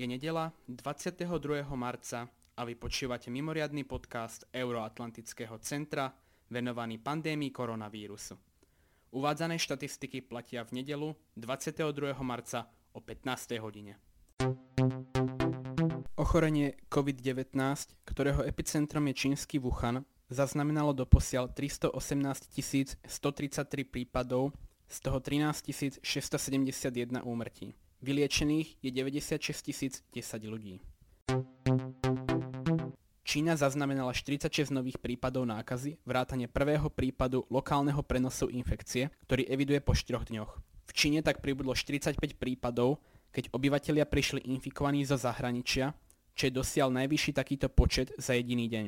Je nedela 22. marca a vy počúvate mimoriadný podcast Euroatlantického centra venovaný pandémii koronavírusu. Uvádzané štatistiky platia v nedelu 22. marca o 15. hodine. Ochorenie COVID-19, ktorého epicentrom je čínsky Wuhan, zaznamenalo doposiaľ 318 133 prípadov, z toho 13 671 úmrtí. Vyliečených je 96 010 ľudí. Čína zaznamenala 46 nových prípadov nákazy, vrátane prvého prípadu lokálneho prenosu infekcie, ktorý eviduje po 4 dňoch. V Číne tak pribudlo 45 prípadov, keď obyvatelia prišli infikovaní zo zahraničia, čo je dosiaľ najvyšší takýto počet za jediný deň.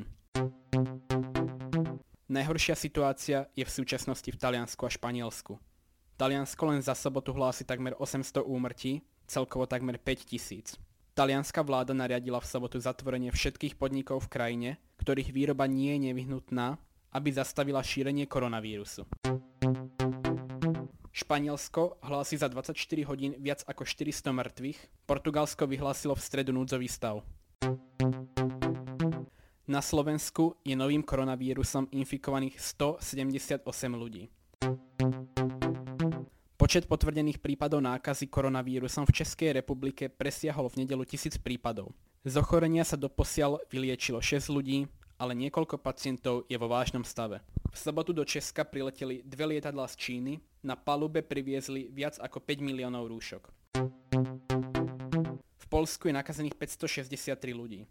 Najhoršia situácia je v súčasnosti v Taliansku a Španielsku. Taliansko len za sobotu hlási takmer 800 úmrtí, celkovo takmer 5000. Talianská vláda nariadila v sobotu zatvorenie všetkých podnikov v krajine, ktorých výroba nie je nevyhnutná, aby zastavila šírenie koronavírusu. Španielsko hlási za 24 hodín viac ako 400 mŕtvych, Portugalsko vyhlásilo v stredu núdzový stav. Na Slovensku je novým koronavírusom infikovaných 178 ľudí. Počet potvrdených prípadov nákazy koronavírusom v Českej republike presiahol v nedelu tisíc prípadov. Z ochorenia sa doposiaľ vyliečilo 6 ľudí, ale niekoľko pacientov je vo vážnom stave. V sobotu do Česka prileteli dve lietadlá z Číny, na palube priviezli viac ako 5 miliónov rúšok. V Polsku je nakazených 563 ľudí.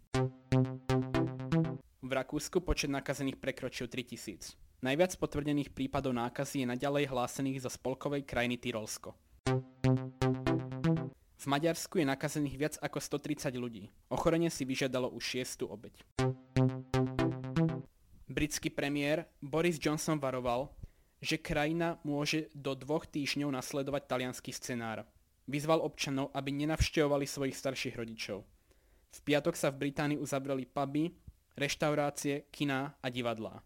V Rakúsku počet nakazených prekročil 3000. Najviac potvrdených prípadov nákazy je naďalej hlásených zo spolkovej krajiny Tyrolsko. V Maďarsku je nakazených viac ako 130 ľudí. Ochorenie si vyžiadalo už šiestu obeď. Britský premiér Boris Johnson varoval, že krajina môže do dvoch týždňov nasledovať talianský scenár. Vyzval občanov, aby nenavštevovali svojich starších rodičov. V piatok sa v Británii uzavreli puby, reštaurácie, kiná a divadlá.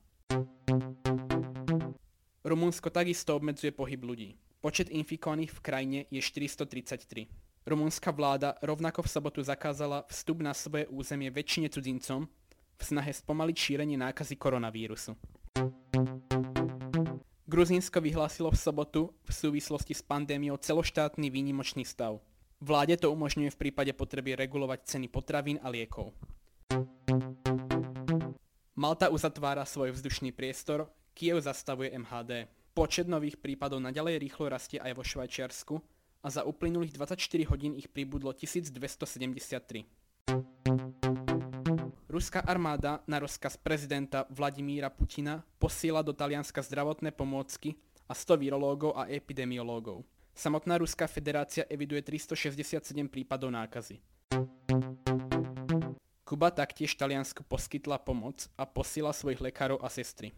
Rumunsko takisto obmedzuje pohyb ľudí. Počet infikovaných v krajine je 433. Rumunská vláda rovnako v sobotu zakázala vstup na svoje územie väčšine cudzincom v snahe spomaliť šírenie nákazy koronavírusu. Gruzínsko vyhlásilo v sobotu v súvislosti s pandémiou celoštátny výnimočný stav. Vláde to umožňuje v prípade potreby regulovať ceny potravín a liekov. Malta uzatvára svoj vzdušný priestor, Kiev zastavuje MHD. Počet nových prípadov naďalej rýchlo rastie aj vo Švajčiarsku a za uplynulých 24 hodín ich pribudlo 1273. Ruská armáda na rozkaz prezidenta Vladimíra Putina posiela do Talianska zdravotné pomôcky a 100 virológov a epidemiológov. Samotná Ruská federácia eviduje 367 prípadov nákazy. Kuba taktiež Taliansku poskytla pomoc a posiela svojich lekárov a sestry.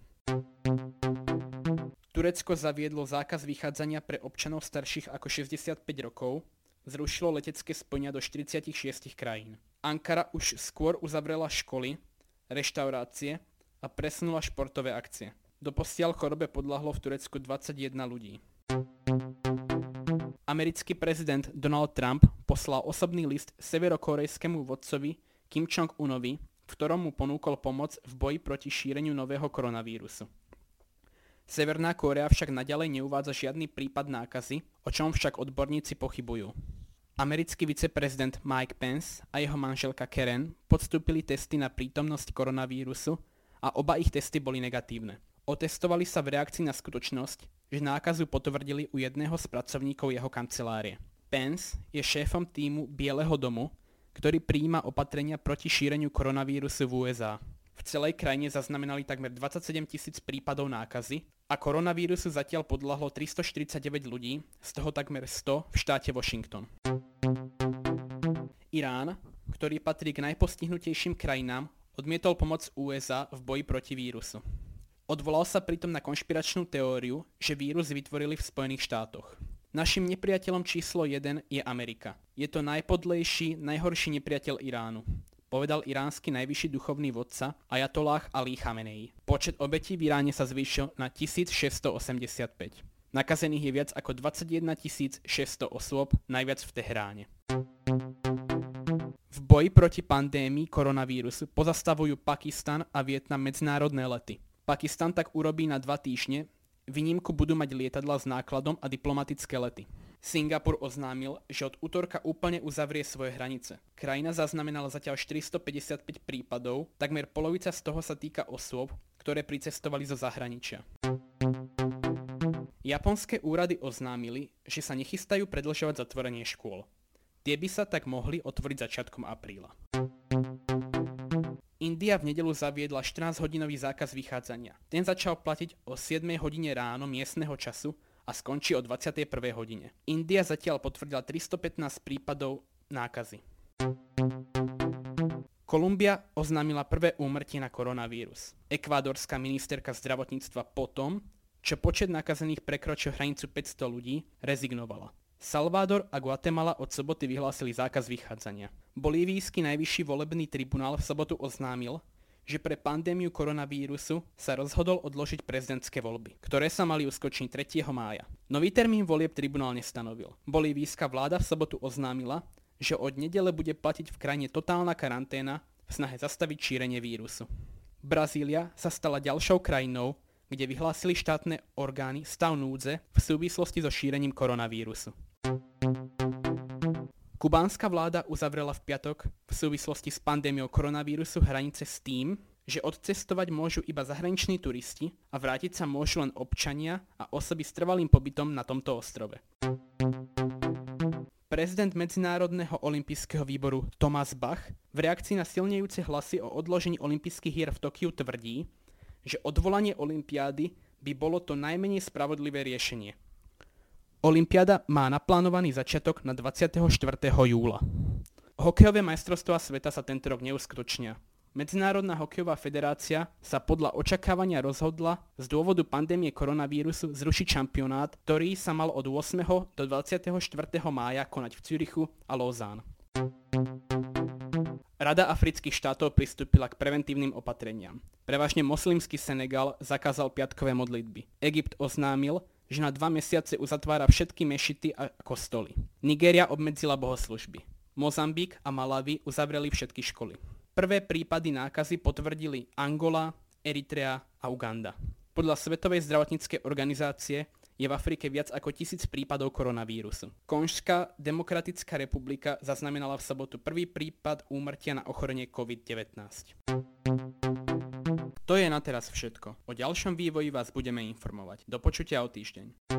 Turecko zaviedlo zákaz vychádzania pre občanov starších ako 65 rokov, zrušilo letecké spojenia do 46 krajín. Ankara už skôr uzavrela školy, reštaurácie a presunula športové akcie. Doposiaľ chorobe podľahlo v Turecku 21 ľudí. Americký prezident Donald Trump poslal osobný list severokorejskému vodcovi Kim Jong-unovi, v ktorom mu ponúkol pomoc v boji proti šíreniu nového koronavírusu. Severná Kórea však naďalej neuvádza žiadny prípad nákazy, o čom však odborníci pochybujú. Americký viceprezident Mike Pence a jeho manželka Karen podstúpili testy na prítomnosť koronavírusu a oba ich testy boli negatívne. Otestovali sa v reakcii na skutočnosť, že nákazu potvrdili u jedného z pracovníkov jeho kancelárie. Pence je šéfom týmu Bieleho domu, ktorý prijíma opatrenia proti šíreniu koronavírusu v USA. V celej krajine zaznamenali takmer 27 tisíc prípadov nákazy a koronavírusu zatiaľ podľahlo 349 ľudí, z toho takmer 100 v štáte Washington. Irán, ktorý patrí k najpostihnutejším krajinám, odmietol pomoc USA v boji proti vírusu. Odvolal sa pritom na konšpiračnú teóriu, že vírus vytvorili v Spojených štátoch. Našim nepriateľom číslo 1 je Amerika. Je to najpodlejší, najhorší nepriateľ Iránu povedal iránsky najvyšší duchovný vodca Ajatollah Ali Khamenei. Počet obetí v Iráne sa zvýšil na 1685. Nakazených je viac ako 21 600 osôb, najviac v Teheráne. V boji proti pandémii koronavírusu pozastavujú Pakistan a Vietnam medzinárodné lety. Pakistan tak urobí na dva týždne, výnimku budú mať lietadla s nákladom a diplomatické lety. Singapur oznámil, že od útorka úplne uzavrie svoje hranice. Krajina zaznamenala zatiaľ 455 prípadov, takmer polovica z toho sa týka osôb, ktoré pricestovali zo zahraničia. Japonské úrady oznámili, že sa nechystajú predlžovať zatvorenie škôl. Tie by sa tak mohli otvoriť začiatkom apríla. India v nedelu zaviedla 14-hodinový zákaz vychádzania. Ten začal platiť o 7 hodine ráno miestneho času a skončí o 21. hodine. India zatiaľ potvrdila 315 prípadov nákazy. Kolumbia oznámila prvé úmrtie na koronavírus. Ekvádorská ministerka zdravotníctva potom, čo počet nakazených prekročil hranicu 500 ľudí, rezignovala. Salvador a Guatemala od soboty vyhlásili zákaz vychádzania. Bolívijský najvyšší volebný tribunál v sobotu oznámil, že pre pandémiu koronavírusu sa rozhodol odložiť prezidentské voľby, ktoré sa mali uskočiť 3. mája. Nový termín volieb tribunál nestanovil. Bolívijská vláda v sobotu oznámila, že od nedele bude platiť v krajine totálna karanténa v snahe zastaviť šírenie vírusu. Brazília sa stala ďalšou krajinou, kde vyhlásili štátne orgány stav núdze v súvislosti so šírením koronavírusu. Kubánska vláda uzavrela v piatok v súvislosti s pandémiou koronavírusu hranice s tým, že odcestovať môžu iba zahraniční turisti a vrátiť sa môžu len občania a osoby s trvalým pobytom na tomto ostrove. Prezident Medzinárodného olympijského výboru Thomas Bach v reakcii na silnejúce hlasy o odložení olympijských hier v Tokiu tvrdí, že odvolanie olympiády by bolo to najmenej spravodlivé riešenie – Olympiáda má naplánovaný začiatok na 24. júla. Hokejové majstrovstvá sveta sa tento rok neuskutočnia. Medzinárodná hokejová federácia sa podľa očakávania rozhodla z dôvodu pandémie koronavírusu zrušiť šampionát, ktorý sa mal od 8. do 24. mája konať v Cürichu a Lausanne. Rada afrických štátov pristúpila k preventívnym opatreniam. Prevažne moslimský Senegal zakázal piatkové modlitby. Egypt oznámil, že na dva mesiace uzatvára všetky mešity a kostoly. Nigéria obmedzila bohoslužby. Mozambik a Malawi uzavreli všetky školy. Prvé prípady nákazy potvrdili Angola, Eritrea a Uganda. Podľa Svetovej zdravotníckej organizácie je v Afrike viac ako tisíc prípadov koronavírusu. Konžská demokratická republika zaznamenala v sobotu prvý prípad úmrtia na ochorenie COVID-19. To je na teraz všetko. O ďalšom vývoji vás budeme informovať. Do počutia o týždeň.